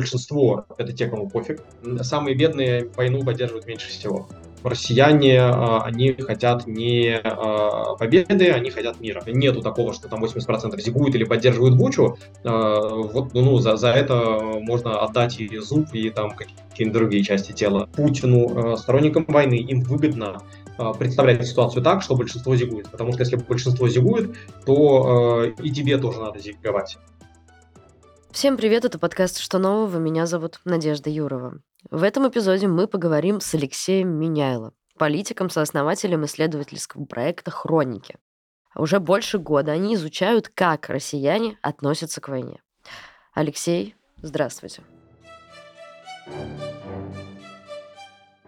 большинство — это те, кому пофиг. Самые бедные войну поддерживают меньше всего. Россияне, э, они хотят не э, победы, они хотят мира. Нету такого, что там 80% зигуют или поддерживают Бучу. Вот, ну, за, за это можно отдать и зуб, и там какие-нибудь другие части тела. Путину, сторонникам войны, им выгодно представлять ситуацию так, что большинство зигует. Потому что если большинство зигует, то э, и тебе тоже надо зиговать. Всем привет, это подкаст «Что нового?». Меня зовут Надежда Юрова. В этом эпизоде мы поговорим с Алексеем Меняйло, политиком, сооснователем исследовательского проекта «Хроники». Уже больше года они изучают, как россияне относятся к войне. Алексей, здравствуйте. Здравствуйте.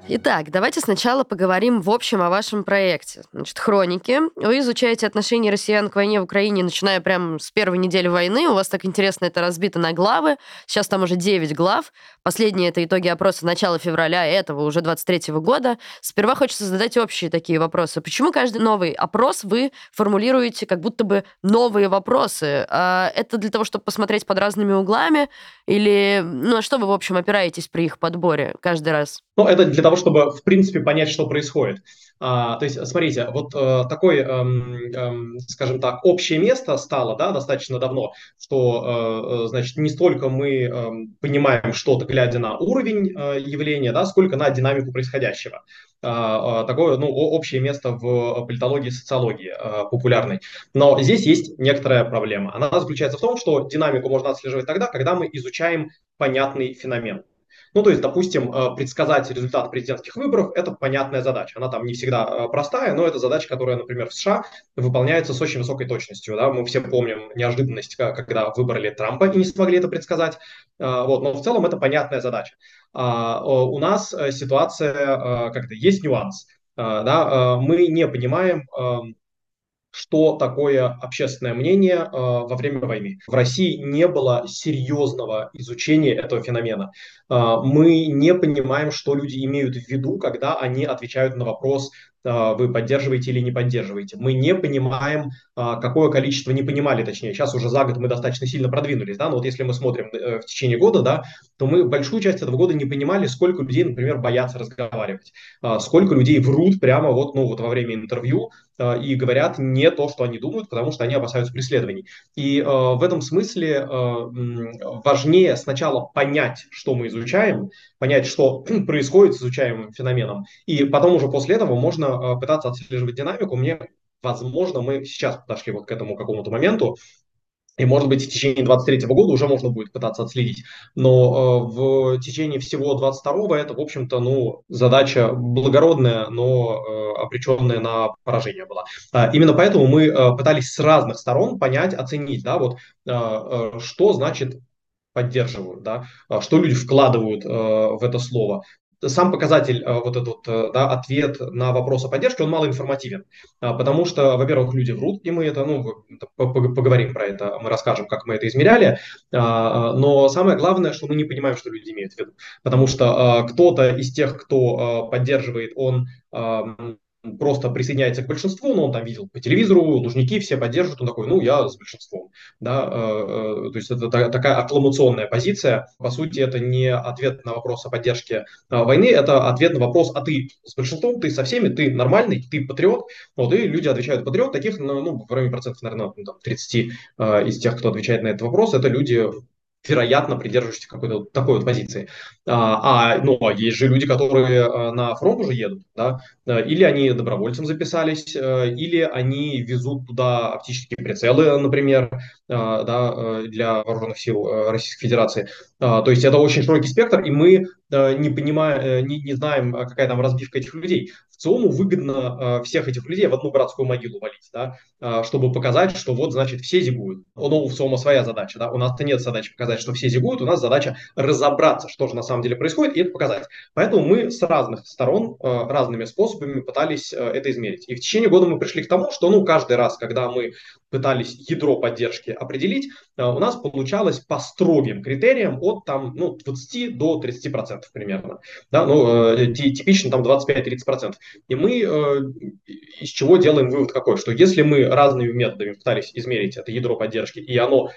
Итак, давайте сначала поговорим в общем о вашем проекте. Значит, хроники. Вы изучаете отношения россиян к войне в Украине, начиная прямо с первой недели войны. У вас так интересно это разбито на главы. Сейчас там уже 9 глав. Последние это итоги опроса начала февраля этого, уже 23 года. Сперва хочется задать общие такие вопросы. Почему каждый новый опрос вы формулируете как будто бы новые вопросы? А это для того, чтобы посмотреть под разными углами? Или ну, на что вы, в общем, опираетесь при их подборе каждый раз? Ну, это для того, чтобы, в принципе, понять, что происходит. А, то есть, смотрите, вот э, такое, э, э, скажем так, общее место стало, да, достаточно давно, что, э, э значит, не столько мы э, понимаем что-то, глядя на уровень э, явления, да, сколько на динамику происходящего. Э, такое, ну, общее место в политологии и социологии э, популярной. Но здесь есть некоторая проблема. Она заключается в том, что динамику можно отслеживать тогда, когда мы изучаем понятный феномен. Ну, то есть, допустим, э, предсказать результат президентских выборов – это понятная задача. Она там не всегда э, простая, но это задача, которая, например, в США выполняется с очень высокой точностью. Да? Мы все помним неожиданность, когда выбрали Трампа и не смогли это предсказать. Э, вот. Но в целом это понятная задача. А, у нас ситуация, как-то есть нюанс. Да? Мы не понимаем, эм, что такое общественное мнение э, во время войны. В России не было серьезного изучения этого феномена. Э, мы не понимаем, что люди имеют в виду, когда они отвечают на вопрос вы поддерживаете или не поддерживаете. Мы не понимаем, а, какое количество, не понимали, точнее, сейчас уже за год мы достаточно сильно продвинулись, да, но вот если мы смотрим э, в течение года, да, то мы большую часть этого года не понимали, сколько людей, например, боятся разговаривать, а, сколько людей врут прямо вот, ну, вот во время интервью и говорят не то, что они думают, потому что они опасаются преследований. И в этом смысле важнее сначала понять, что мы изучаем, понять, что происходит с изучаемым феноменом, и потом уже после этого можно э, пытаться отслеживать динамику. Мне, возможно, мы сейчас подошли вот к этому какому-то моменту, и, может быть, в течение 23 года уже можно будет пытаться отследить. Но э, в течение всего 22 это, в общем-то, ну, задача благородная, но э, обреченная на поражение была. Э, именно поэтому мы э, пытались с разных сторон понять, оценить, да, вот, э, э, что значит поддерживают, да, а, что люди вкладывают э, в это слово. Сам показатель, э, вот этот э, да, ответ на вопрос о поддержке, он малоинформативен, а, потому что, во-первых, люди врут, и мы это, ну, поговорим про это, мы расскажем, как мы это измеряли, а, но самое главное, что мы не понимаем, что люди имеют в виду, потому что кто-то из тех, кто поддерживает, он просто присоединяется к большинству, но он там видел по телевизору, должники все поддерживают, он такой, ну, я с большинством. Да? Э, э, то есть это такая аккламационная позиция. По сути, это не ответ на вопрос о поддержке э, войны, это ответ на вопрос, а ты с большинством, ты со всеми, ты нормальный, ты патриот. Вот, и люди отвечают патриот, таких, ну, ну в районе процентов, наверное, там, 30 из тех, кто отвечает на этот вопрос, это люди вероятно, придерживаешься какой-то такой вот позиции. А, а, ну, а есть же люди, которые а, на фронт уже едут, да, или они добровольцем записались, э, или они везут туда оптические прицелы, например, да, для вооруженных сил э, Российской Федерации. То есть это очень широкий спектр, и мы э, не понимаем, не, не знаем, какая там разбивка этих людей. ЦИОМу выгодно э, всех этих людей в одну братскую могилу валить, да, э, чтобы показать, что вот, значит, все зигуют. Но у ЦИОМа своя задача, да, у нас-то нет задачи показать, что все зигуют, у нас задача разобраться, что же на самом деле происходит, и это показать. Поэтому мы с разных сторон, э, разными способами пытались э, это измерить. И в течение года мы пришли к тому, что, ну, каждый раз, когда мы пытались ядро поддержки определить, э, у нас получалось по строгим критериям от там, ну, 20 до 30 процентов примерно. Да, ну, э, типично там 25-30 процентов. И мы э, из чего делаем вывод какой, что если мы разными методами пытались измерить это ядро поддержки, и оно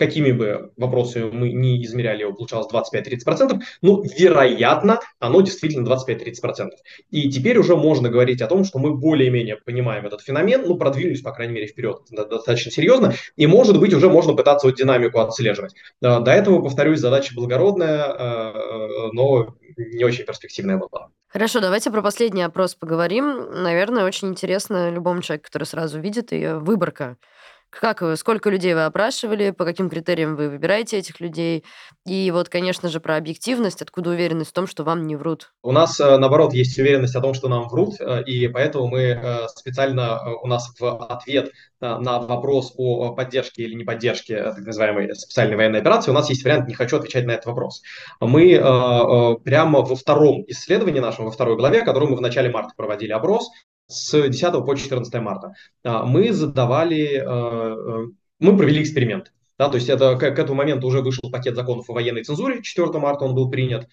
какими бы вопросами мы не измеряли, получалось 25-30%, ну, вероятно, оно действительно 25-30%. И теперь уже можно говорить о том, что мы более-менее понимаем этот феномен, ну, продвинулись, по крайней мере, вперед достаточно серьезно, и, может быть, уже можно пытаться вот динамику отслеживать. До этого, повторюсь, задача благородная, э, э, но не очень перспективная была. Хорошо, давайте про последний опрос поговорим. Наверное, очень интересно любому человеку, который сразу видит ее, выборка как вы, сколько людей вы опрашивали, по каким критериям вы выбираете этих людей? И вот, конечно же, про объективность, откуда уверенность в том, что вам не врут? У нас, э, наоборот, есть уверенность о том, что нам врут, э, и поэтому мы э, специально, у нас в ответ на вопрос о поддержке или не поддержке так называемой специальной военной операции, у нас есть вариант «не хочу отвечать на этот вопрос». Мы прямо во втором исследовании нашем, во второй главе, которую мы в начале марта проводили опрос, с 10 по 14 марта, а, мы задавали, э, э, мы провели эксперимент. Да, то есть это, к, к этому моменту уже вышел пакет законов о военной цензуре, 4 марта он был принят,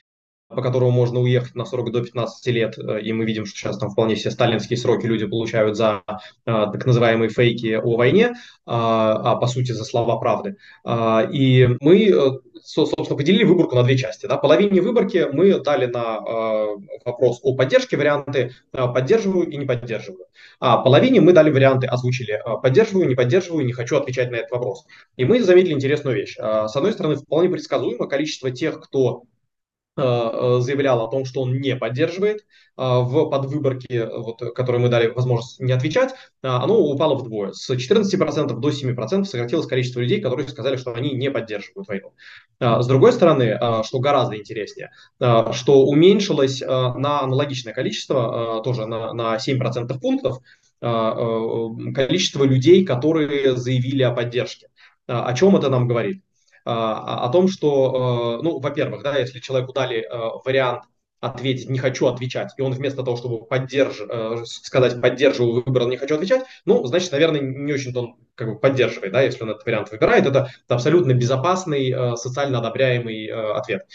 по которому можно уехать на срок до 15 лет, э, и мы видим, что сейчас там вполне все сталинские сроки люди получают за так называемые фейки о войне, а, а по сути за слова правды. И мы собственно, поделили выборку на две части. Да. Половине выборки мы дали на э, вопрос о поддержке варианты э, «поддерживаю» и «не поддерживаю». А половине мы дали варианты, озвучили э, «поддерживаю», «не поддерживаю», «не хочу отвечать на этот вопрос». И мы заметили интересную вещь. Э, с одной стороны, вполне предсказуемо количество тех, кто Э, э, заявлял о том, что он не поддерживает э, в подвыборке, вот, которой мы дали возможность не отвечать, оно упало вдвое. С 14% до 7% сократилось количество людей, которые сказали, что они не поддерживают войну. С другой стороны, что гораздо интереснее, что уменьшилось на аналогичное количество, тоже на, на 7% пунктов, количество людей, которые заявили о поддержке. О чем это нам говорит? А, о том, что, э, ну, во-первых, да, если человеку дали э, вариант ответить «не хочу отвечать», и он вместо того, чтобы поддерж... Э, сказать «поддерживаю», выбрал «не хочу отвечать», ну, значит, наверное, не очень-то он как бы поддерживает, да, если он этот вариант выбирает, это абсолютно безопасный, социально одобряемый ответ.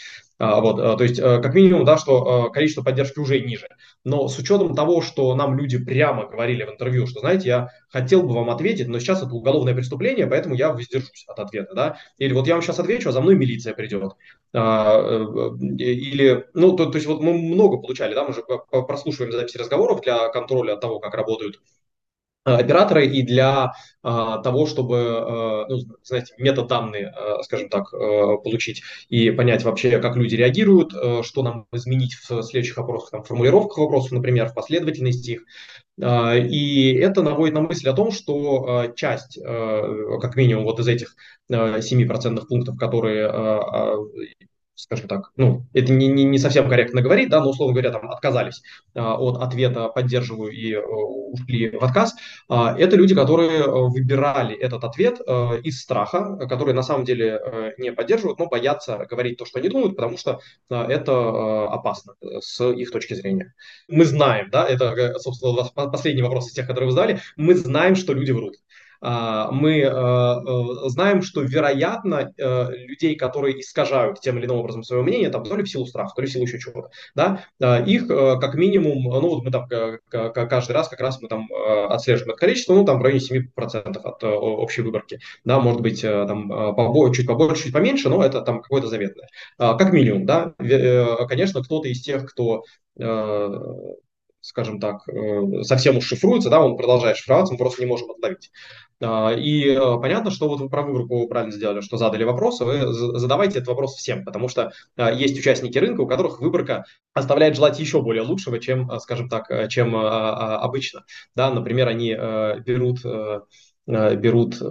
А, вот, а, то есть, э, как минимум, да, что э, количество поддержки уже ниже. Но с учетом того, что нам люди прямо говорили в интервью, что, знаете, я хотел бы вам ответить, но сейчас это уголовное преступление, поэтому я воздержусь от ответа, да. Или вот я вам сейчас отвечу, а за мной милиция придет. А, э, или, ну, то, то есть вот мы много получали, да, мы же прослушиваем записи разговоров для контроля того, как работают Э, операторы и для а, того, чтобы, а, ну, знаете, метаданные, а, скажем так, получить и понять вообще, как люди реагируют, что нам изменить в следующих вопросах, там, формулировках вопросов, например, в последовательности их. И это наводит на мысль о том, что часть, как минимум, вот из этих 7% пунктов, которые скажем так, ну, это не, не, не совсем корректно говорить, да, но, условно говоря, там отказались а, от ответа «поддерживаю» и а, ушли в отказ, а, это люди, которые выбирали этот ответ а, из страха, которые на самом деле а, не поддерживают, но боятся говорить то, что они думают, потому что а, это а, опасно с их точки зрения. Мы знаем, да, это, собственно, последний вопрос из тех, которые вы задали, мы знаем, что люди врут. Мы э, э, знаем, что, вероятно, э, людей, которые искажают тем или иным образом свое мнение, там, то ли в силу страха, то ли в силу еще чего-то, да, их как минимум, ну, вот мы там каждый раз как раз мы там отслеживаем это количество, ну, там в районе 7% от общей выборки, да, может быть, там побольше, чуть побольше, чуть поменьше, но это там какое-то заветное. А, как минимум, да, конечно, кто-то из тех, кто скажем так, совсем уж шифруется, да, он продолжает шифроваться, мы просто не можем отловить. А, и э, понятно, что вот вы про выборку правильно сделали, что задали вопросы, вы задавайте этот вопрос всем, потому что а, есть участники рынка, у которых выборка оставляет желать еще более лучшего, чем, э, скажем так, э, чем обычно. Да, например, они берут берут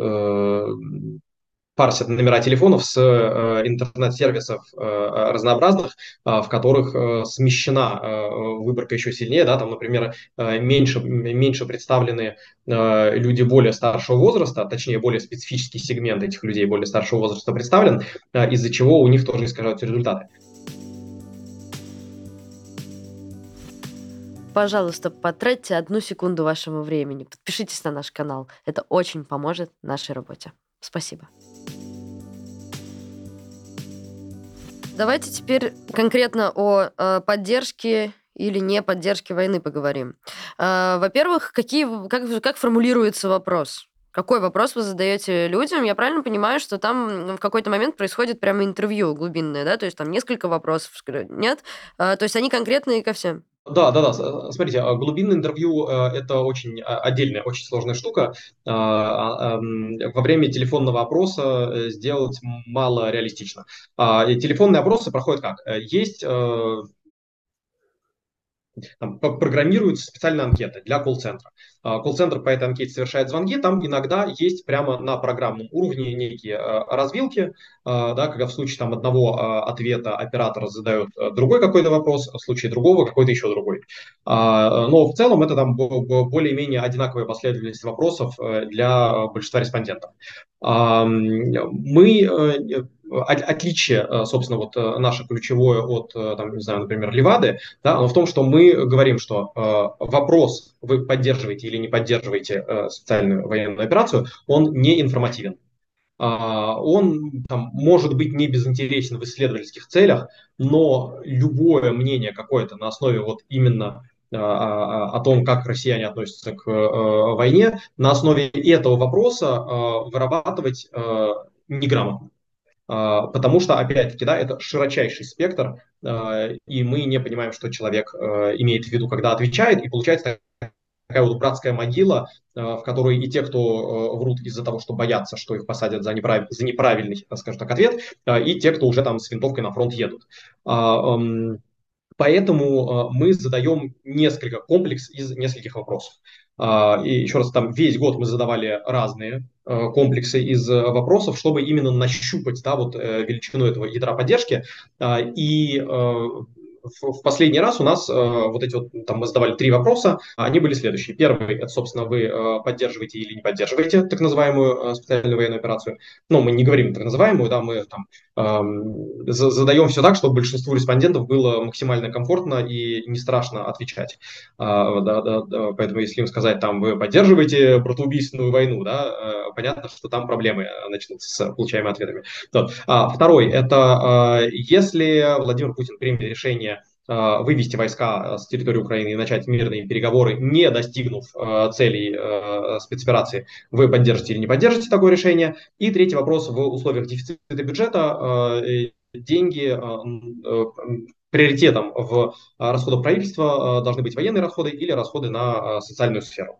парсят номера телефонов с э, интернет-сервисов э, разнообразных, э, в которых смещена выборка еще сильнее, да, там, например, меньше, меньше представлены люди более старшего возраста, точнее, более специфический сегмент этих людей более старшего возраста представлен, из-за чего у них тоже искажаются результаты. Пожалуйста, потратьте одну секунду вашего времени. Подпишитесь на наш канал. Это очень поможет нашей работе. Спасибо. Давайте теперь конкретно о э, поддержке или не поддержке войны поговорим. Э, во-первых, какие, как, как формулируется вопрос? Какой вопрос вы задаете людям? Я правильно понимаю, что там в какой-то момент происходит прямо интервью глубинное, да? То есть там несколько вопросов, нет? А, то есть они конкретные ко всем? Да, да, да. Смотрите, а, глубинное интервью э, – это очень а, отдельная, очень сложная штука. Во время телефонного опроса э, сделать мало реалистично. Телефонные опросы проходят как? Э, есть там, программируется специальная анкета для колл-центра. А, колл-центр по этой анкете совершает звонки, там иногда есть прямо на программном уровне некие а, развилки, а, да, когда в случае там, одного ответа оператор задает другой какой-то вопрос, в случае другого какой-то еще другой. Но в целом это там более-менее одинаковая последовательность вопросов э, для большинства респондентов. Мы э, отличие, э, собственно, вот наше ключевое от, там, не знаю, например, Левады, да, оно в том, что мы говорим, что вопрос, вы поддерживаете или не поддерживаете э, специальную военную операцию, он не информативен. Uh, он там, может быть не безинтересен в исследовательских целях, но любое мнение какое-то на основе вот именно uh, о том, как россияне относятся к uh, войне, на основе этого вопроса вырабатывать неграмотно. А, потому что, опять-таки, да, это широчайший спектр, а, и мы не понимаем, что человек а, имеет в виду, когда отвечает, и получается такая вот братская могила, в которой и те, кто врут из-за того, что боятся, что их посадят за, неправ... за неправильный, скажем так, ответ, и те, кто уже там с винтовкой на фронт едут. Поэтому мы задаем несколько комплекс из нескольких вопросов. И еще раз, там весь год мы задавали разные Э, комплексы из э, вопросов, чтобы именно нащупать да, вот, э, величину этого ядра поддержки. А, и в последний раз у нас вот эти вот, там мы задавали три вопроса, они были следующие. Первый, это, собственно, вы поддерживаете или не поддерживаете так называемую специальную военную операцию. Ну, мы не говорим так называемую, да, мы там задаем все так, чтобы большинству респондентов было максимально комфортно и не страшно отвечать. А, да, да, да, поэтому если им сказать, там, вы поддерживаете братоубийственную войну, да, э, понятно, что там проблемы начнутся с получаемыми ответами. Вот. А, второй, это а, если Владимир Путин примет решение вывести войска с территории Украины и начать мирные переговоры, не достигнув целей спецоперации, вы поддержите или не поддержите такое решение? И третий вопрос, в условиях дефицита бюджета деньги приоритетом в расходах правительства должны быть военные расходы или расходы на социальную сферу.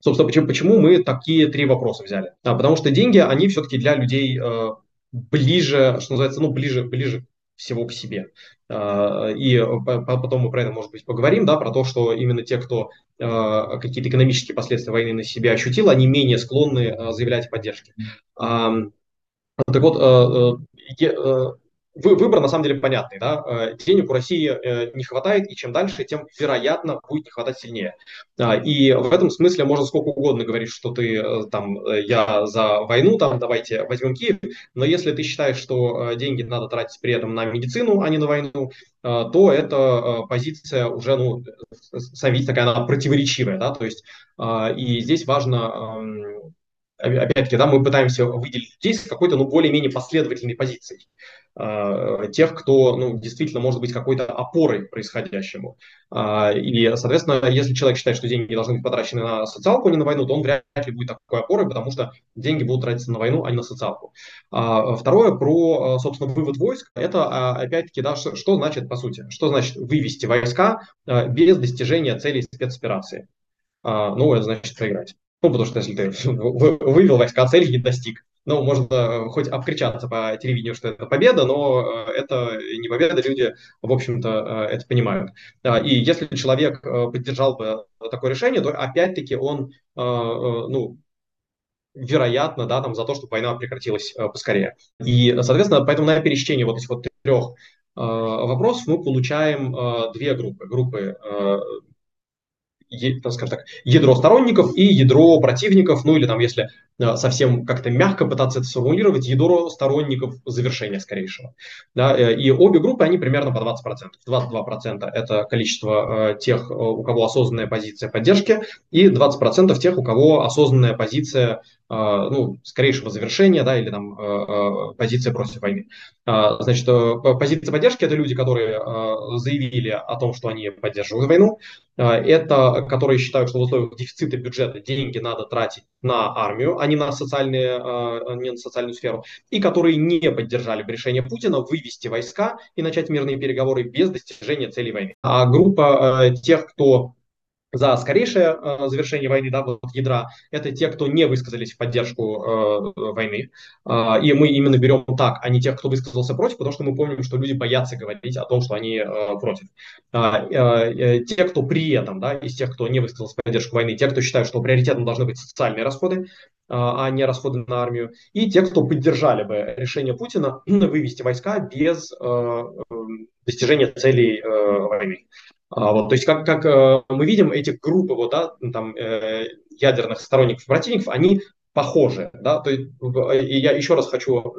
Собственно, почему, мы такие три вопроса взяли? А, потому что деньги, они все-таки для людей э, ближе, что называется, ну, ближе, ближе всего к себе. Э, и потом мы про это, может быть, поговорим, да, про то, что именно те, кто э, какие-то экономические последствия войны на себе ощутил, они менее склонны э, заявлять о поддержке. Так вот, выбор на самом деле понятный. Да? Э, денег у России э, не хватает, и чем дальше, тем, вероятно, будет не хватать сильнее. А, и в этом смысле можно сколько угодно говорить, что ты э, там, я за войну, там, давайте возьмем Киев, но если ты считаешь, что деньги надо тратить при этом на медицину, а не на войну, то эта позиция уже, ну, сами видите, такая она противоречивая, да, то есть и здесь важно опять-таки, да, мы пытаемся выделить людей с какой-то, ну, более-менее последовательной позицией. Э, тех, кто, ну, действительно может быть какой-то опорой происходящему. Э, и, соответственно, если человек считает, что деньги должны быть потрачены на социалку, а не на войну, то он вряд ли будет такой опорой, потому что деньги будут тратиться на войну, а не на социалку. А второе, про, собственно, вывод войск. Это, опять-таки, да, что значит, по сути, что значит вывести войска без достижения целей спецоперации? Ну, это значит проиграть. Ну, потому что если ты вывел войска, а цель не достиг. Ну, можно хоть обкричаться по телевидению, что это победа, но э, это не победа, люди, в общем-то, э, это понимают. И если человек э, поддержал бы такое решение, то опять-таки он, ну, вероятно, да, там, за то, чтобы война прекратилась поскорее. И, соответственно, поэтому на пересечении вот этих вот трех вопросов мы получаем две группы. Группы скажем так, ядро сторонников и ядро противников, ну или там, если э, совсем как-то мягко пытаться это сформулировать, ядро сторонников завершения скорейшего. Да, э, и обе группы, они примерно по 20%. 22% это количество э, тех, у кого осознанная позиция поддержки, и 20% тех, у кого осознанная позиция ну, скорейшего завершения, да, или там позиция против войны. Значит, позиция поддержки – это люди, которые заявили о том, что они поддерживают войну, это которые считают, что в условиях дефицита бюджета деньги надо тратить на армию, а не на, социальные, не на социальную сферу, и которые не поддержали бы решение Путина вывести войска и начать мирные переговоры без достижения целей войны. А группа тех, кто за скорейшее э, завершение войны, да, вот ядра, это те, кто не высказались в поддержку э, войны. Э, и мы именно берем так, а не тех, кто высказался против, потому что мы помним, что люди боятся говорить о том, что они э, против. Э, э, те, кто при этом, да, из тех, кто не высказался в поддержку войны, те, кто считают, что приоритетом должны быть социальные расходы, а не расходы на армию, и те, кто поддержали бы решение Путина вывести войска без э, достижения целей э, войны. А, вот, то есть, как, как э, мы видим, эти группы вот, да, там, э, ядерных сторонников и противников, они похожи. Да? То есть, и я еще раз хочу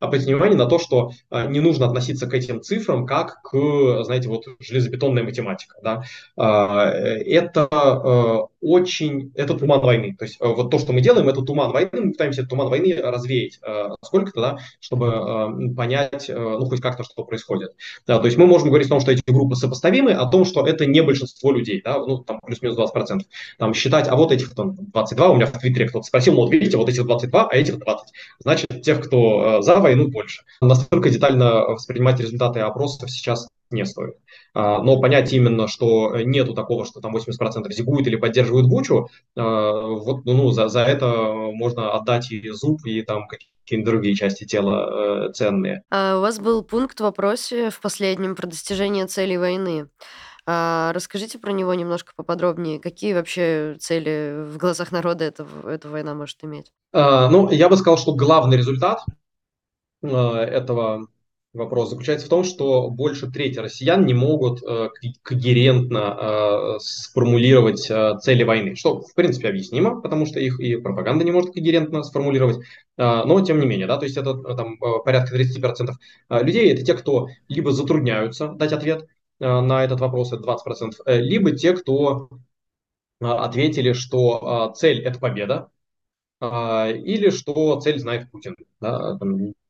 обратить внимание на то, что а, не нужно относиться к этим цифрам как к, знаете, вот железобетонная математика. Да? А, это э, очень, это туман войны. То есть вот то, что мы делаем, это туман войны, мы пытаемся этот туман войны развеять э, сколько-то, да, чтобы э, понять, ну, хоть как-то, что происходит. Да, то есть мы можем говорить о том, что эти группы сопоставимы, о том, что это не большинство людей, да, ну, там плюс-минус 20%. Там считать, а вот этих там 22, у меня в Твиттере кто-то спросил, ну, вот видите, вот этих 22, а этих 20. Значит, тех, кто за войну, больше. Настолько детально воспринимать результаты опросов сейчас не стоит. А, но понять именно, что нету такого, что там 80% зигуют или поддерживают Бучу, а, вот ну, за, за это можно отдать и зуб, и там какие-то другие части тела э, ценные. А у вас был пункт в вопросе в последнем про достижение целей войны. А, расскажите про него немножко поподробнее. Какие вообще цели в глазах народа эта, эта война может иметь? А, ну, я бы сказал, что главный результат а, этого вопроса заключается в том, что больше трети россиян не могут э, когерентно э, сформулировать э, цели войны, что, в принципе, объяснимо, потому что их и пропаганда не может когерентно сформулировать, но тем не менее, да, то есть это там порядка 30% людей, это те, кто либо затрудняются дать ответ, на этот вопрос, это 20%, э, либо те, кто э, ответили, что цель – это победа, или что цель знает Путин. Да,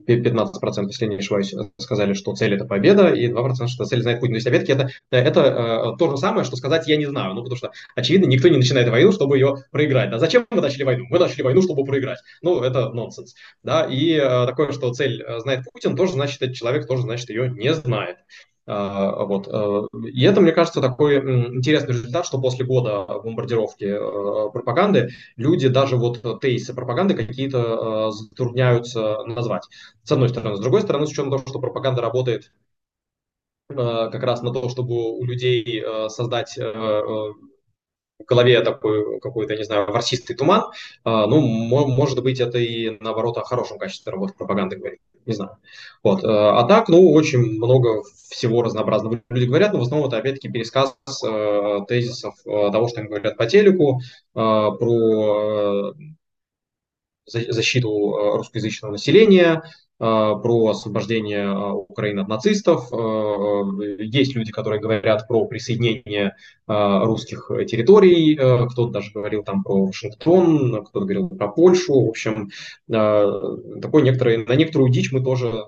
15%, если не ошибаюсь, сказали, что цель – это победа, и 2% что цель знает Путин. То есть, опять-таки, это, это то же самое, что сказать «я не знаю». Ну, потому что, очевидно, никто не начинает войну, чтобы ее проиграть. Да, зачем мы начали войну? Мы начали войну, чтобы проиграть. Ну, это нонсенс. Да, и такое, что цель знает Путин, тоже значит, этот человек тоже, значит, ее не знает. А, вот. Э, и это, мне кажется, такой интересный результат, что после года бомбардировки э, пропаганды люди даже вот тейсы пропаганды какие-то э, затрудняются назвать. С одной стороны. С другой стороны, с учетом того, что пропаганда работает как раз на то, чтобы у людей создать в голове такой какой-то, не знаю, ворсистый туман, ну, может быть, это и наоборот о хорошем качестве работы пропаганды говорит не знаю. Вот. Э, а так, ну, очень много всего разнообразного люди говорят, но в основном это опять-таки пересказ э, тезисов э, того, что им говорят по телеку, э, про э, защиту русскоязычного населения, Э, про освобождение э, Украины от нацистов. Э, есть люди, которые говорят про присоединение русских территорий, кто-то даже говорил там про Вашингтон, кто-то говорил про Польшу. В общем, такой некоторый, на некоторую дичь мы тоже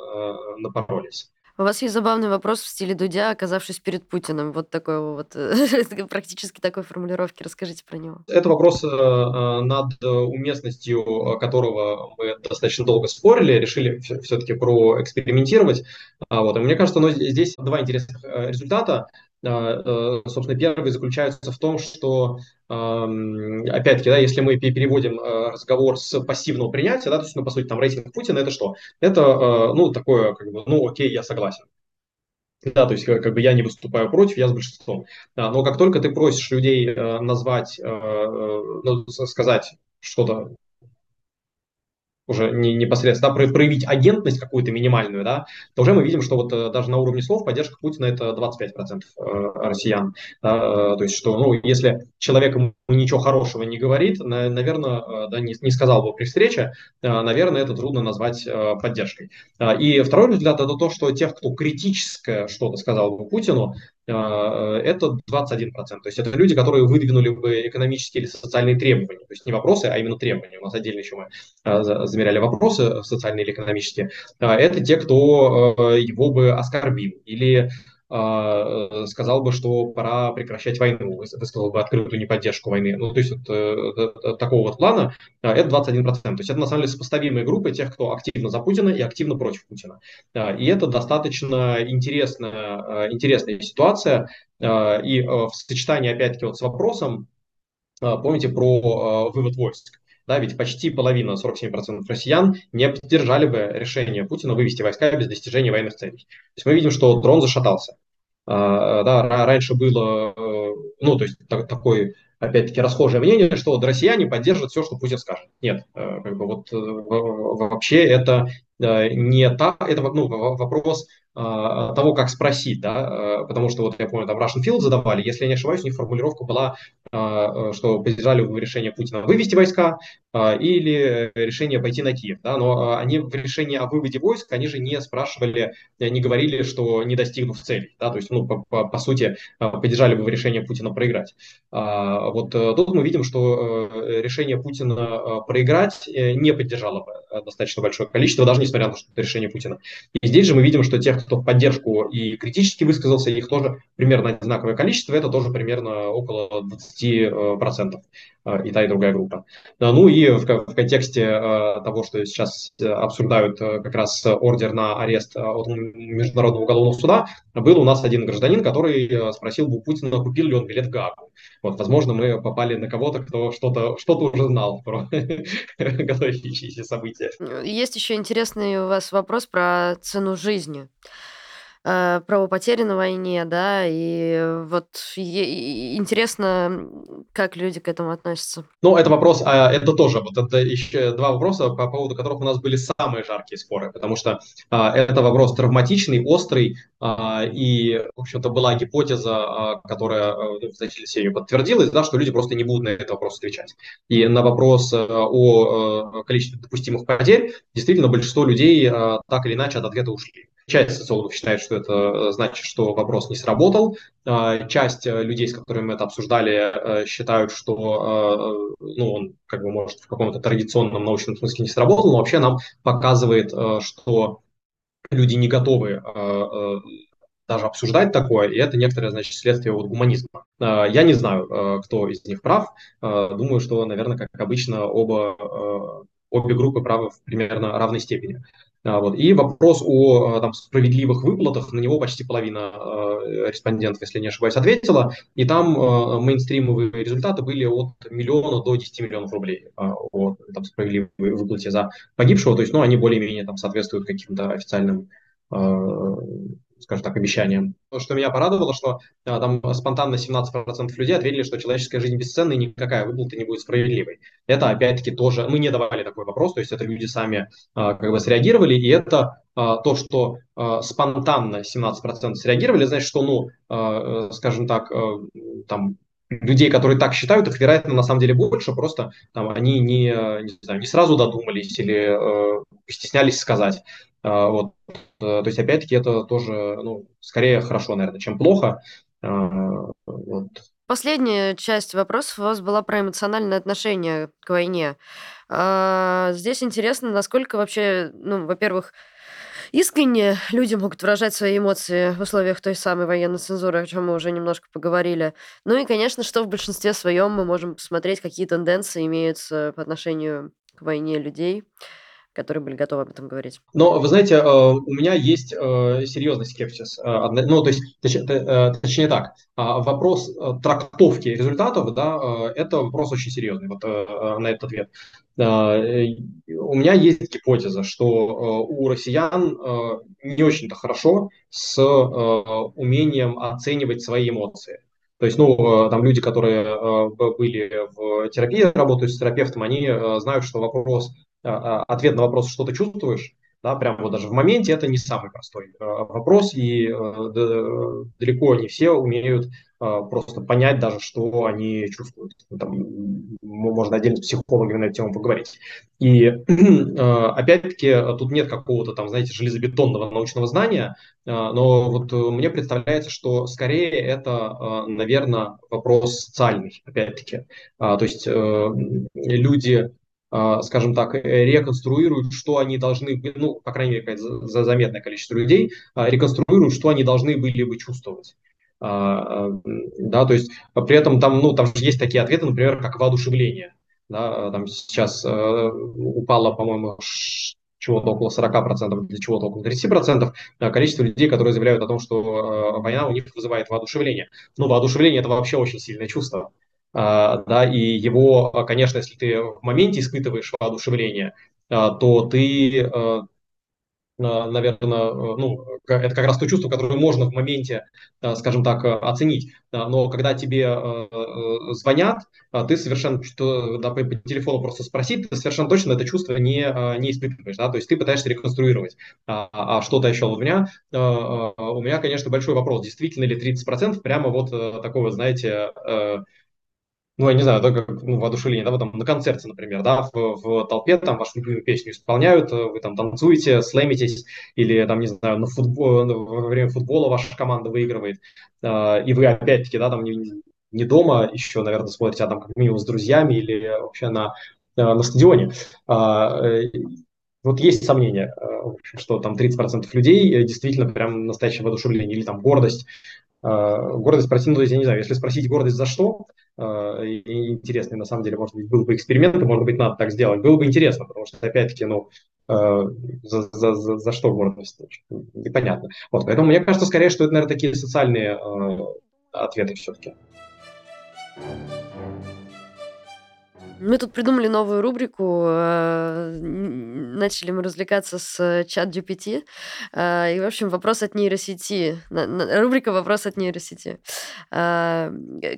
напоролись. У вас есть забавный вопрос в стиле Дудя, оказавшись перед Путиным. Вот такой вот, практически такой формулировки. Расскажите про него. Это вопрос э, э, над уместностью которого мы достаточно долго спорили, решили все-таки проэкспериментировать. А вот. И мне кажется, но здесь два интересных э, результата. Собственно, первый заключается в том, что опять-таки, да, если мы переводим э, разговор с пассивного принятия, да, то есть, ну, по сути, там рейтинг Путина, это что? Это, э, ну, такое, как бы, ну, окей, я согласен. Да, то есть как бы я не выступаю против, я с большинством. Да, но как только ты просишь людей э, назвать, ну, сказать что-то уже не, непосредственно, да, проявить агентность какую-то минимальную, да, то уже мы видим, что вот э, даже на уровне слов поддержка Путина это 25% э, россиян. Да, э, то есть, что, ну, если человек ему ничего хорошего не говорит, наверное, да, не, не сказал бы при встрече, наверное, это трудно назвать поддержкой. И второй результат это то, что тех, кто критическое что-то сказал бы Путину, это 21%. То есть это люди, которые выдвинули бы экономические или социальные требования. То есть не вопросы, а именно требования. У нас отдельно еще мы замеряли вопросы социальные или экономические. Это те, кто его бы оскорбил или сказал бы, что пора прекращать войну, высказал бы открытую неподдержку войны. Ну, то есть вот, э, такого вот плана а, это 21%. То есть это на самом деле сопоставимые группы тех, кто активно за Путина и активно против Путина. И это достаточно интересная, а, интересная ситуация. И в сочетании, опять-таки, вот с вопросом, помните про вывод войск. Да, ведь почти половина, 47% россиян не поддержали бы решение Путина вывести войска без достижения военных целей. То есть мы видим, что дрон зашатался. А, да, раньше было, э, ну, то есть так, такой, опять-таки, расхожее мнение, что вот россияне поддержат все, что Путин скажет. Нет, э, как бы вот э, вообще это не так, это ну, вопрос того, как спросить, да, потому что вот я помню, там Russian Field задавали, если я не ошибаюсь, у них формулировка была, что поддержали решение Путина вывести войска или решение пойти на Киев, да, но они в решении о выводе войск, они же не спрашивали, не говорили, что не достигнув целей, да, то есть, ну, по, по, по сути, поддержали бы решение Путина проиграть. Вот э, тут мы видим, что э, решение Путина проиграть э, не поддержало бы достаточно большое количество, даже несмотря на то, что это решение Путина. И здесь же мы видим, что тех, кто в поддержку и критически высказался, их тоже примерно одинаковое количество, это тоже примерно около 20% э, и та, и другая группа. Ну и в, в контексте э, того, что сейчас обсуждают как раз ордер на арест от Международного уголовного суда, был у нас один гражданин, который спросил у Путина, купил ли он билет в Гаагу. Вот, возможно, мы попали на кого-то, кто что-то что уже знал про готовящиеся события. Есть еще интересный у вас вопрос про цену жизни э, правопотери на войне, да, и вот интересно, как люди к этому относятся. Ну, это вопрос, а это тоже, вот это еще два вопроса, по поводу которых у нас были самые жаркие споры, потому что а, это вопрос травматичный, острый, а, и, в общем-то, была гипотеза, а, которая ну, в значительной степени подтвердилась, да, что люди просто не будут на этот вопрос отвечать. И на вопрос а, о а, количестве допустимых потерь действительно большинство людей а, так или иначе от ответа ушли. Часть социологов считает, что это э, значит, что вопрос не сработал. А, часть э, людей, с которыми мы это обсуждали, э, считают, что ну, он как бы может в каком-то традиционном научном смысле не сработал, но вообще нам показывает, что люди не готовы даже обсуждать такое, и это некоторое, значит, следствие вот гуманизма. Я не знаю, кто из них прав. Думаю, что, наверное, как обычно, оба, обе группы правы в примерно равной степени. А, вот. И вопрос о а, там, справедливых выплатах, на него почти половина э, респондентов, если не ошибаюсь, ответила. И там э, мейнстримовые результаты были от миллиона до 10 миллионов рублей э, о там, справедливой выплате за погибшего. То есть ну, они более-менее там, соответствуют каким-то официальным э, скажем так, обещаниям. То, что меня порадовало, что а, там спонтанно 17% людей ответили, что человеческая жизнь бесценна и никакая выплата не будет справедливой. Это, опять-таки, тоже... Мы не давали такой вопрос, то есть это люди сами а, как бы среагировали, и это а, то, что а, спонтанно 17% среагировали, значит, что, ну, а, скажем так, а, там людей, которые так считают, их, вероятно, на самом деле больше, просто там, они не, не, знаю, не сразу додумались или э, стеснялись сказать. Э, вот. То есть, опять-таки, это тоже, ну, скорее хорошо, наверное, чем плохо. Э, вот. Последняя часть вопросов у вас была про эмоциональное отношение к войне. А, здесь интересно, насколько вообще, ну, во-первых, искренне люди могут выражать свои эмоции в условиях той самой военной цензуры, о чем мы уже немножко поговорили. Ну и, конечно, что в большинстве своем мы можем посмотреть, какие тенденции имеются по отношению к войне людей которые были готовы об этом говорить. Но, вы знаете, э, у меня есть э, серьезный скепсис. Э, ну, то есть, точнее так, а, вопрос трактовки результатов, да, это вопрос очень серьезный, вот на этот ответ. У меня есть гипотеза, что у россиян не очень-то хорошо с умением оценивать свои эмоции. То есть, ну, там люди, которые были в терапии, работают с терапевтом, они знают, что вопрос ответ на вопрос, что ты чувствуешь, да, прямо вот даже в моменте, это не самый простой а, вопрос, и далеко не все умеют просто понять даже, что они чувствуют. Там, можно отдельно с психологами на эту тему поговорить. И опять-таки тут нет какого-то там, знаете, железобетонного научного знания, но вот мне представляется, что скорее это, наверное, вопрос социальный, опять-таки. То есть люди а, скажем так, э, реконструируют, что они должны, ну, по крайней мере, за заметное количество людей, а, реконструируют, что они должны были бы чувствовать. А, да, то есть при этом там, ну, там же есть такие ответы, например, как воодушевление. Да, там сейчас упало, по-моему, чего-то около 40%, для чего-то около 30%, количество людей, которые заявляют о том, что война у них вызывает воодушевление. Но воодушевление – это вообще очень сильное чувство. А, да, и его, а, конечно, если ты в моменте испытываешь воодушевление, а, то ты, наверное, ну, это как раз то чувство, которое можно в моменте, скажем так, оценить. Но когда тебе звонят, ты совершенно, что, да, по телефону просто спросить, ты совершенно точно это чувство не, не испытываешь, да, то есть ты пытаешься реконструировать. А, а что-то еще у меня, у меня, конечно, большой вопрос, действительно ли 30% прямо вот такого, знаете, ну, я не знаю, да, как ну, воодушевление, да, вы там на концерте, например, да, в, в толпе там вашу любимую песню исполняют, э, вы там танцуете, слэмитесь, или там, не знаю, на футбол, во время футбола ваша команда выигрывает, э, и вы опять-таки, да, там не, не дома еще, наверное, смотрите, а там как минимум с друзьями или вообще на, э, на стадионе. Э, вот есть сомнения, э, что там 30% людей действительно прям настоящее воодушевление или там гордость. Гордость, ну, я не знаю, если спросить гордость за что, Э, интересный, на самом деле, может быть, был бы эксперимент, может быть, надо так сделать. Было бы интересно, потому что, опять-таки, ну, э, за, за, за, за что гордость? Непонятно. Вот, поэтому мне кажется, скорее, что это, наверное, такие социальные э, ответы все-таки. Мы тут придумали новую рубрику. Э, начали мы развлекаться с чат GPT. Э, и, в общем, вопрос от нейросети. Рубрика «Вопрос от нейросети». Э,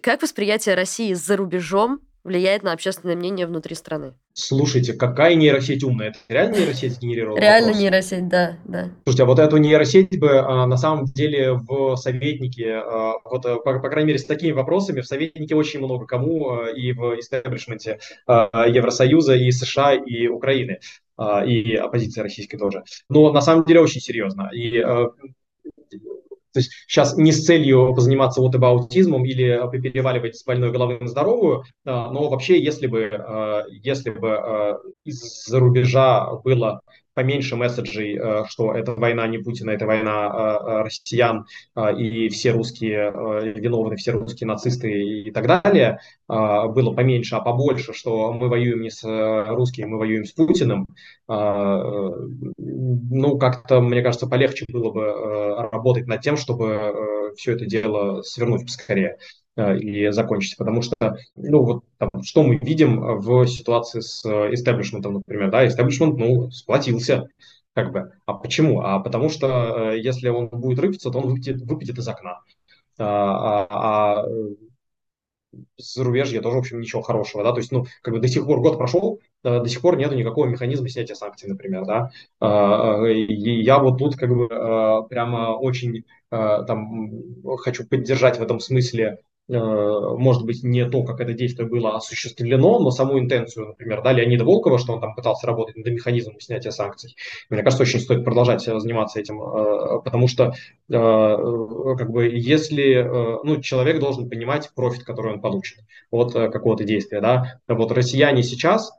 как восприятие России за рубежом влияет на общественное мнение внутри страны. Слушайте, какая нейросеть умная? Это реально нейросеть генерировала Реально вопрос? нейросеть, да, да. Слушайте, а вот эту нейросеть бы а, на самом деле в советнике, а, вот по, по крайней мере с такими вопросами в советнике очень много кому а, и в истеблишменте а, Евросоюза, и США, и Украины, а, и оппозиции российской тоже. Но на самом деле очень серьезно. И а, то есть сейчас не с целью позаниматься вот аутизмом или переваливать с больной головы на здоровую, а, но вообще, если бы, а, если бы а, из-за рубежа было поменьше месседжей, э, что это война не Путина, это война э, э, россиян, и все русские виновны, все русские нацисты и так далее, было поменьше, а побольше, что мы воюем не с русскими, мы воюем с Путиным, ну, как-то, мне кажется, полегче было бы работать над тем, чтобы все это дело свернуть поскорее. Э, и закончить, потому что, ну, вот там, что мы видим в ситуации с истеблишментом, например, да, истеблишмент, ну, сплотился, как бы. А почему? А потому что э, если он будет рыпаться, то он выпадет, выпадет из окна. А, а, а зарубежье тоже, в общем, ничего хорошего, да, то есть, ну, как бы до сих пор год прошел, э, до сих пор нету никакого механизма снятия санкций, например, да, и я вот тут как бы прямо очень там хочу поддержать в этом смысле Э, может быть, не то, как это действие было осуществлено, но саму интенцию, например, да, Леонида Волкова, что он там пытался работать над механизмом снятия санкций. Мне кажется, очень стоит продолжать заниматься этим, э, потому что, э, как бы, если, ну, человек должен понимать профит, который он получит от какого-то действия, да, вот россияне сейчас,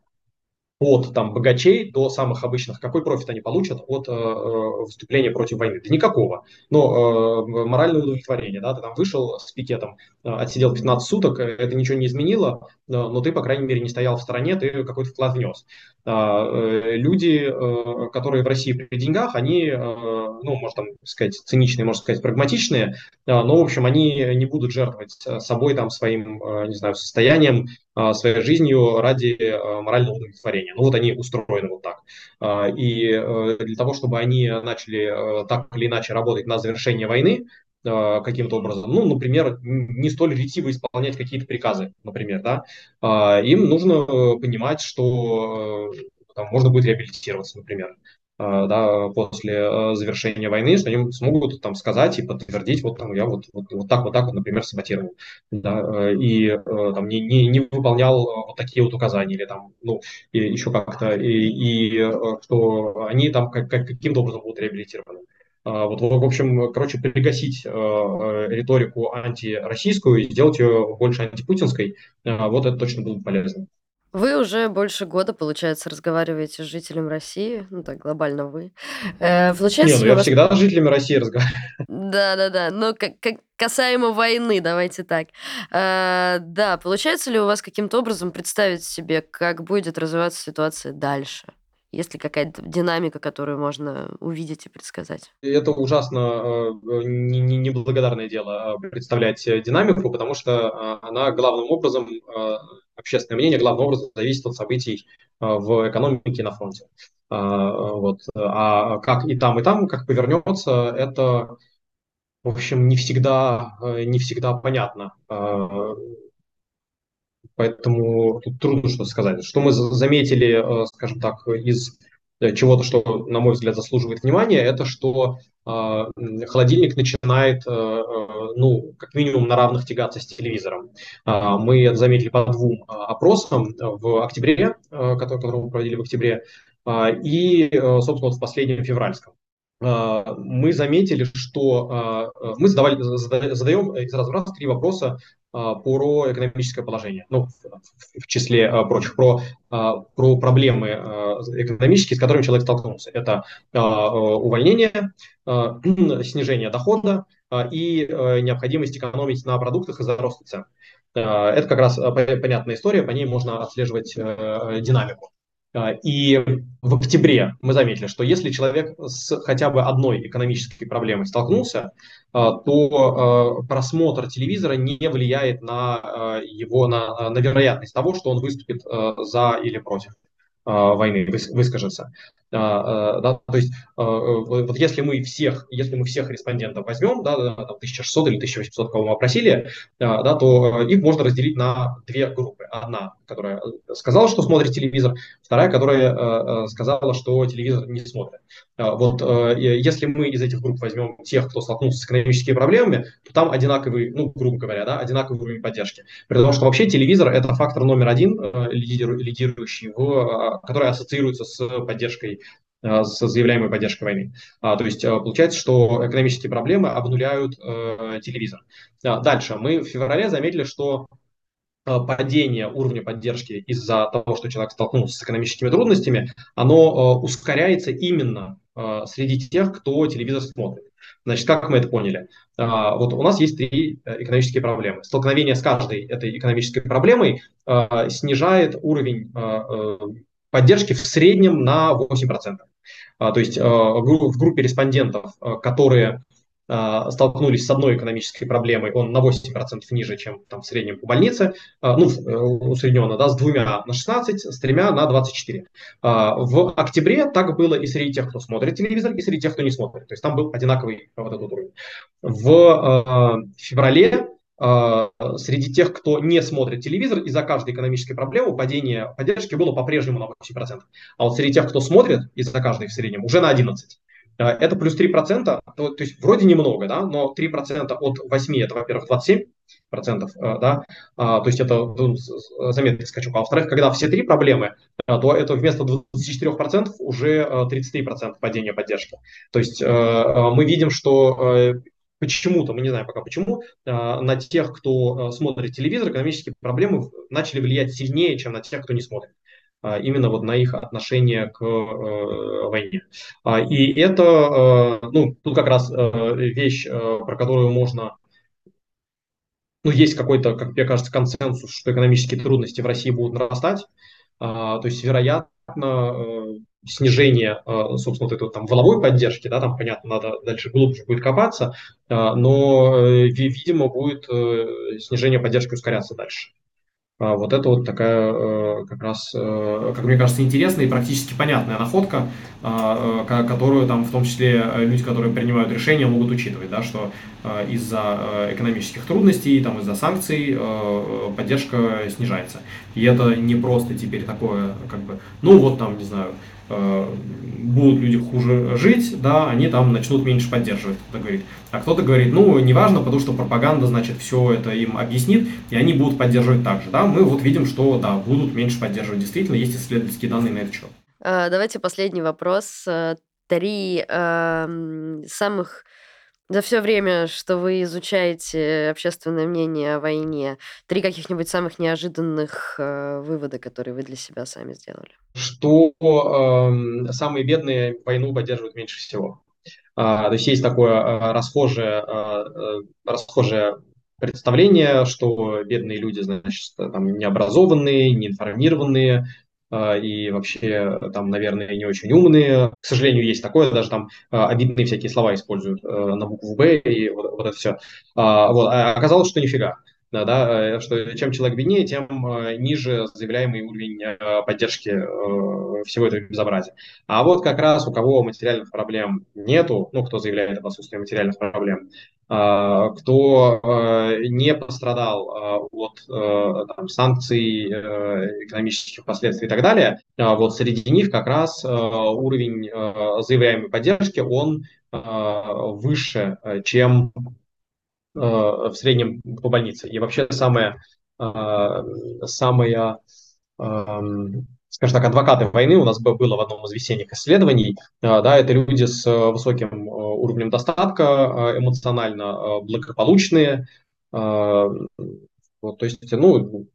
от там богачей до самых обычных, какой профит они получат от э, э, выступления против войны? Да никакого. Но э, моральное удовлетворение, да, ты там вышел с пикетом, э, отсидел 15 суток, э, это ничего не изменило, но ты, по крайней мере, не стоял в стороне, ты какой-то вклад внес. А, э, люди, э, которые в России при деньгах, они, э, ну, можно там сказать, циничные, можно сказать, прагматичные, но, в общем, они не будут жертвовать собой, там, своим, не знаю, состоянием, своей жизнью ради морального удовлетворения. Ну, вот они устроены вот так. И для того, чтобы они начали так или иначе работать на завершение войны, Э, каким-то образом, ну, например, не столь ретиво исполнять какие-то приказы, например, да, а, им нужно понимать, что э, там, можно будет реабилитироваться, например, да, после завершения войны, что они смогут там сказать и подтвердить, вот там я вот, вот, вот так, вот так вот, например, саботировал, да, и там не, не, не выполнял вот такие вот указания или там, ну, и еще как-то, и, и что они там как, как, каким-то образом будут реабилитированы. Вот, в общем, короче, пригасить риторику антироссийскую и сделать ее больше антипутинской, вот это точно будет полезно. Вы уже больше года, получается, разговариваете с жителем России, ну так глобально вы. Э, получается, Не, ну я вас... всегда с жителями России разговариваю. Да-да-да, но как, как касаемо войны, давайте так. Э, да, получается ли у вас каким-то образом представить себе, как будет развиваться ситуация дальше? Есть ли какая-то динамика, которую можно увидеть и предсказать? Это ужасно э, неблагодарное дело представлять динамику, потому что она главным образом общественное мнение главным образом зависит от событий а, в экономике на фронте. А, вот. А как и там, и там, как повернется, это, в общем, не всегда, э, не всегда понятно. А, поэтому тут трудно что сказать. Что мы заметили, э, скажем так, из Э, чего-то, что, на мой взгляд, заслуживает внимания, это что э, холодильник начинает, э, ну, как минимум на равных тягаться с телевизором. Э, мы это заметили по двум опросам в октябре, э, которые мы проводили в октябре, э, и, собственно, вот в последнем февральском мы заметили, что мы задавали, задаем из раза в раз три вопроса а, про экономическое положение, ну, в числе а, прочих, про, а, про проблемы экономические, с которыми человек столкнулся. Это увольнение, снижение дохода и необходимость экономить на продуктах из-за роста цен. Это как раз понятная история, по ней можно отслеживать динамику. И в октябре мы заметили, что если человек с хотя бы одной экономической проблемой столкнулся, а, то а, просмотр телевизора не влияет на а, его на, на вероятность того, что он выступит за или против войны, выскажется. А, а, да, то есть а, вот если мы всех, если мы всех респондентов возьмем, да, там 1600 или 1800, кого мы опросили, да, то их можно разделить на две группы. Одна, которая сказала, что смотрит телевизор, вторая, которая сказала, что телевизор не смотрит. Вот если мы из этих групп возьмем тех, кто столкнулся с экономическими проблемами, то там одинаковый, ну, грубо говоря, да, одинаковый уровень поддержки. При том, что вообще телевизор – это фактор номер один, лидирующий, в, который ассоциируется с поддержкой Э, с заявляемой поддержкой войны. А, то есть э, получается, что экономические проблемы обнуляют э, телевизор. А, дальше. Мы в феврале заметили, что падение уровня поддержки из-за того, что человек столкнулся с экономическими трудностями, оно ускоряется именно среди тех, кто телевизор смотрит. Значит, как мы это поняли? А, вот у нас есть три экономические проблемы. Столкновение с каждой этой экономической проблемой снижает уровень поддержки в среднем на 8%. А, то есть а, в группе респондентов, а, которые столкнулись с одной экономической проблемой, он на 8% ниже, чем там в среднем по больнице, ну, э, усредненно, да, с двумя на 16, с тремя на 24. В октябре так было и среди тех, кто смотрит телевизор, и среди тех, кто не смотрит. То есть там был одинаковый вот этот уровень. В феврале среди тех, кто не смотрит телевизор, из-за каждой экономической проблемы падение поддержки было по-прежнему на 8%. А вот среди тех, кто смотрит, из-за каждой в среднем, уже на 11%. А, это плюс 3%, то, то есть вроде немного, да, но 3% от 8 это, во-первых, 27%, а, да, то есть это ну, заметный скачок. А во-вторых, когда все три проблемы, то это вместо 24% уже 33% падения поддержки. То есть мы видим, что почему-то, мы не знаем пока почему, а, на тех, кто а, смотрит телевизор, экономические проблемы начали влиять сильнее, чем на тех, кто не смотрит а, именно вот на их отношение к э, войне. И это, ну, тут как раз вещь, про которую можно, ну, есть какой-то, как мне кажется, консенсус, что экономические трудности в России будут нарастать, то есть, вероятно, э, снижение, э, собственно, вот этой там воловой поддержки, да, там, понятно, надо дальше глубже будет копаться, э, но, видимо, будет снижение поддержки ускоряться дальше. А вот это вот такая э, как раз, э, как мне кажется, интересная и практически понятная находка, э, которую там в том числе люди, которые принимают решения, могут учитывать, да, что из-за экономических трудностей, там, из-за санкций поддержка снижается. И это не просто теперь такое, как бы, ну вот там, не знаю, будут люди хуже жить, да, они там начнут меньше поддерживать, кто-то говорит. А кто-то говорит, ну, неважно, потому что пропаганда, значит, все это им объяснит, и они будут поддерживать так же, да. Мы вот видим, что, да, будут меньше поддерживать. Действительно, есть исследовательские данные на это счет. Давайте последний вопрос. Три э, самых за все время, что вы изучаете общественное мнение о войне, три каких-нибудь самых неожиданных э, вывода, которые вы для себя сами сделали? Что э, самые бедные войну поддерживают меньше всего. А, то есть есть такое а, расхожее, а, расхожее представление, что бедные люди, значит, там, необразованные, неинформированные, и вообще там, наверное, не очень умные. К сожалению, есть такое, даже там а, обидные всякие слова используют э, на букву «Б» и вот, вот это все. А, вот. А оказалось, что нифига. Да, да, э, что чем человек беднее, тем э, ниже заявляемый уровень поддержки всего этого безобразия. А вот как раз у кого материальных проблем нету, ну, кто заявляет об отсутствии материальных проблем, а, кто а, не пострадал а, от там, санкций, экономических последствий и так далее, вот среди них как раз уровень заявляемой поддержки, он выше, чем в среднем по больнице. И вообще самое, самое скажем так, адвокаты войны у нас было в одном из весенних исследований, а, да, это люди с э, высоким э, уровнем достатка, э, эмоционально благополучные, вот, то есть, ну,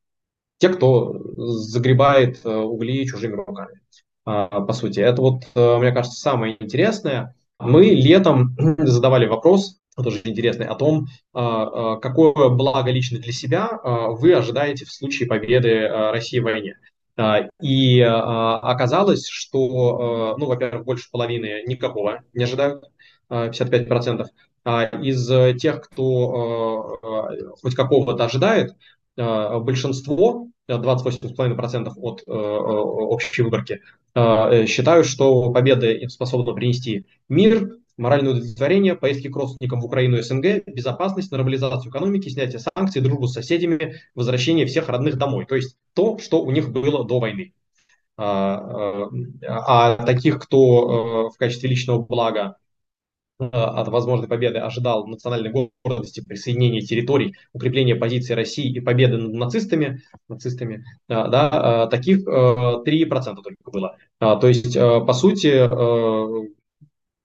те, кто загребает угли чужими руками, а, по сути. Это вот, мне кажется, самое интересное. Мы летом задавали вопрос, тоже интересный, о том, а, какое благо лично для себя вы ожидаете в случае победы России в войне. А, и а, оказалось, что, а, ну, во-первых, больше половины никакого не ожидают, 55%. Из тех, кто хоть какого-то ожидает, большинство, 28,5% от общей выборки, считают, что победа им способна принести мир, моральное удовлетворение, поездки к родственникам в Украину и СНГ, безопасность, нормализацию экономики, снятие санкций, дружбу с соседями, возвращение всех родных домой. То есть то, что у них было до войны. А, а, а таких, кто э, в качестве личного блага э, от возможной победы ожидал национальной гордости, присоединения территорий, укрепления позиции России и победы над нацистами, нацистами э, да, таких 3% только было. То есть, по сути,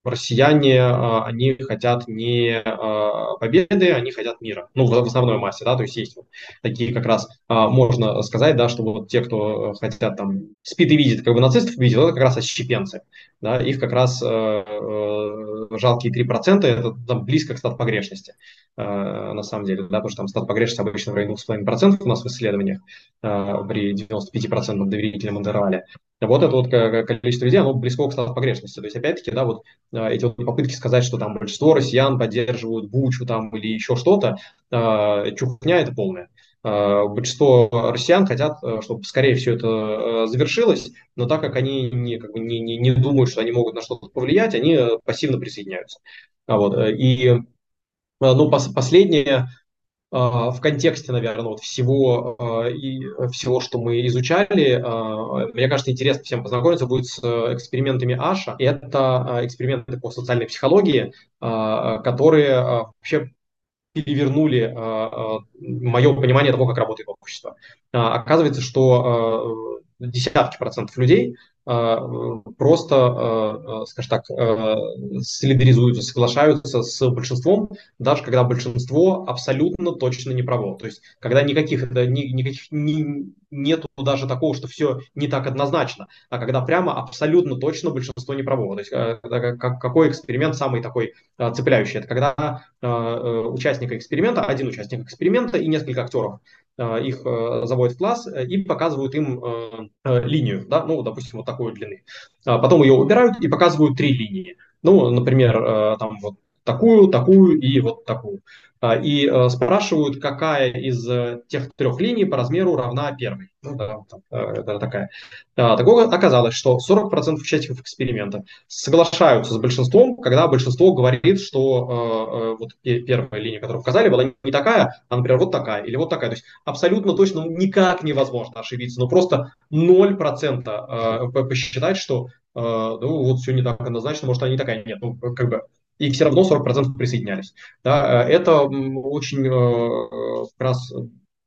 россияне, а, они хотят не а, победы, они хотят мира. Ну, в основной массе, да, то есть есть вот такие как раз, а, можно сказать, да, что вот те, кто хотят там, спит и видит, как бы нацистов видит, это как раз отщепенцы, да, их как раз э, э, жалкие 3%, это там близко к стат погрешности, э, на самом деле, да, потому что там стат погрешности обычно в районе 2,5% у нас в исследованиях при 95% доверительном интервале. Вот это вот количество людей, оно близко к стат погрешности. То есть, опять-таки, да, вот эти вот попытки сказать, что там большинство россиян поддерживают Бучу там или еще что-то, чухня это полная. Э, большинство россиян хотят, э, чтобы скорее все это э, завершилось, но так как они не, как бы не, не, не думают, что они могут на что-то повлиять, они пассивно присоединяются. А вот. И ну, пос, последнее, в контексте, наверное, вот всего, и всего, что мы изучали, мне кажется, интересно всем познакомиться будет с экспериментами Аша. Это эксперименты по социальной психологии, которые вообще перевернули э, мое понимание того, как работает общество. Оказывается, что десятки процентов людей а, просто, а, а, скажем так, солидаризуются, соглашаются с большинством, даже когда большинство абсолютно точно не право. То есть, когда никаких, никаких ни, нету даже такого, что все не так однозначно, а когда прямо абсолютно точно большинство не право. То есть, какой эксперимент самый такой цепляющий? Это когда участник эксперимента, один участник эксперимента и несколько актеров Э, их э, заводят в класс э, и показывают им линию, да, ну, допустим, вот такой длины. А потом ее убирают и показывают три линии. Ну, например, там вот такую, такую и вот такую. А, и э, спрашивают, какая из э, тех трех линий по размеру равна первой. Ну, э, это такая. А, такое оказалось, что 40% участников эксперимента соглашаются с большинством, когда большинство говорит, что вот первая линия, которую показали, была не такая, а, например, вот такая или вот такая. То есть абсолютно точно никак невозможно ошибиться, но просто 0% посчитать, что ну, вот все не так однозначно, может, они такая, нет, ну, как бы, и все равно 40% присоединялись. Да, это очень как раз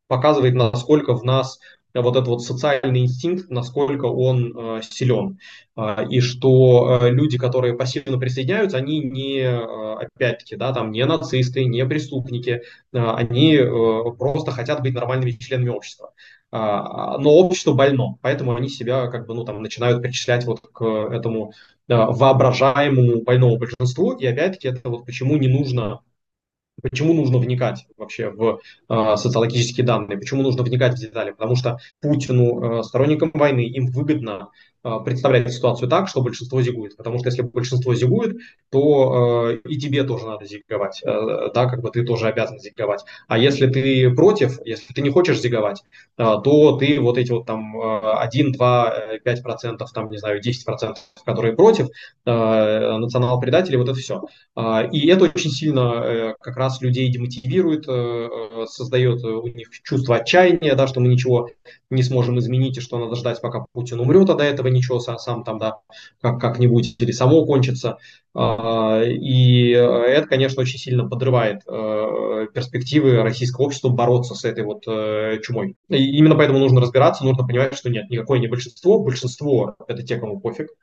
показывает, насколько в нас вот этот вот социальный инстинкт, насколько он э, силен. Э, и что э, люди, которые пассивно присоединяются, они не, э, опять-таки, да, там, не нацисты, не преступники, э, они э, просто хотят быть нормальными членами общества. Э, но общество больно, поэтому они себя как бы, ну, там, начинают причислять вот к этому э, воображаемому больному большинству. И опять-таки, это вот почему не нужно Почему нужно вникать вообще в э, социологические данные? Почему нужно вникать в детали? Потому что Путину, э, сторонникам войны, им выгодно Э, представлять ситуацию так, что большинство зигует. Потому что если большинство зигует, то э, и тебе тоже надо зиговать. Э, да, как бы ты тоже обязан зиговать. А если ты против, если ты не хочешь зиговать, э, то ты вот эти вот там 1, 2, 5 процентов, там, не знаю, 10 процентов, которые против, э, национал-предатели, вот это все. Э, и это очень сильно э, как раз людей демотивирует, э, э создает у них чувство отчаяния, да, что мы ничего не сможем изменить, и что надо ждать, пока Путин умрет, а до этого ничего сам, сам там, да, как, как-нибудь или само кончится. А, и это, конечно, очень сильно подрывает э, перспективы российского общества бороться с этой вот э, чумой. И именно поэтому нужно разбираться, нужно понимать, что нет, никакое не большинство, большинство – это те, кому пофиг, а,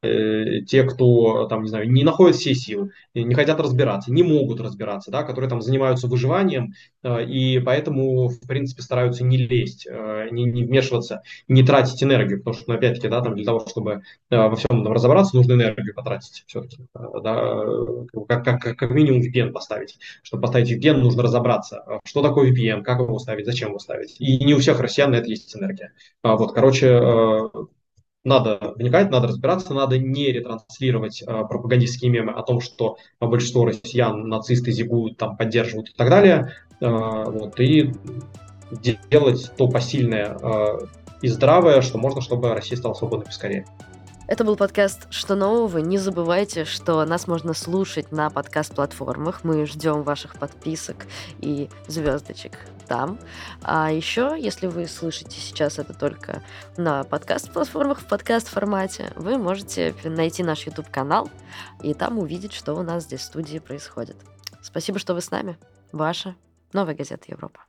те, кто там, не знаю, не находят все силы, не хотят разбираться, не могут разбираться, да, которые там занимаются выживанием э, и поэтому, в принципе, стараются не лезть, э, не, не вмешиваться, не тратить энергию, потому что, ну, опять-таки, да, там для того, чтобы во всем этом разобраться, нужно энергию потратить все-таки, да, как, как, как минимум VPN поставить. Чтобы поставить VPN, нужно разобраться, что такое VPN, как его ставить, зачем его ставить. И не у всех россиян на это есть энергия. Вот, короче, надо вникать, надо разбираться, надо не ретранслировать э, пропагандистские мемы о том, что большинство россиян нацисты зигуют, там поддерживают и так далее, э, вот, и делать то посильное э, и здравое, что можно, чтобы Россия стала свободной поскорее. Это был подкаст «Что нового?». Не забывайте, что нас можно слушать на подкаст-платформах. Мы ждем ваших подписок и звездочек там. А еще, если вы слышите сейчас это только на подкаст-платформах в подкаст-формате, вы можете найти наш YouTube-канал и там увидеть, что у нас здесь в студии происходит. Спасибо, что вы с нами. Ваша Новая газета Европа.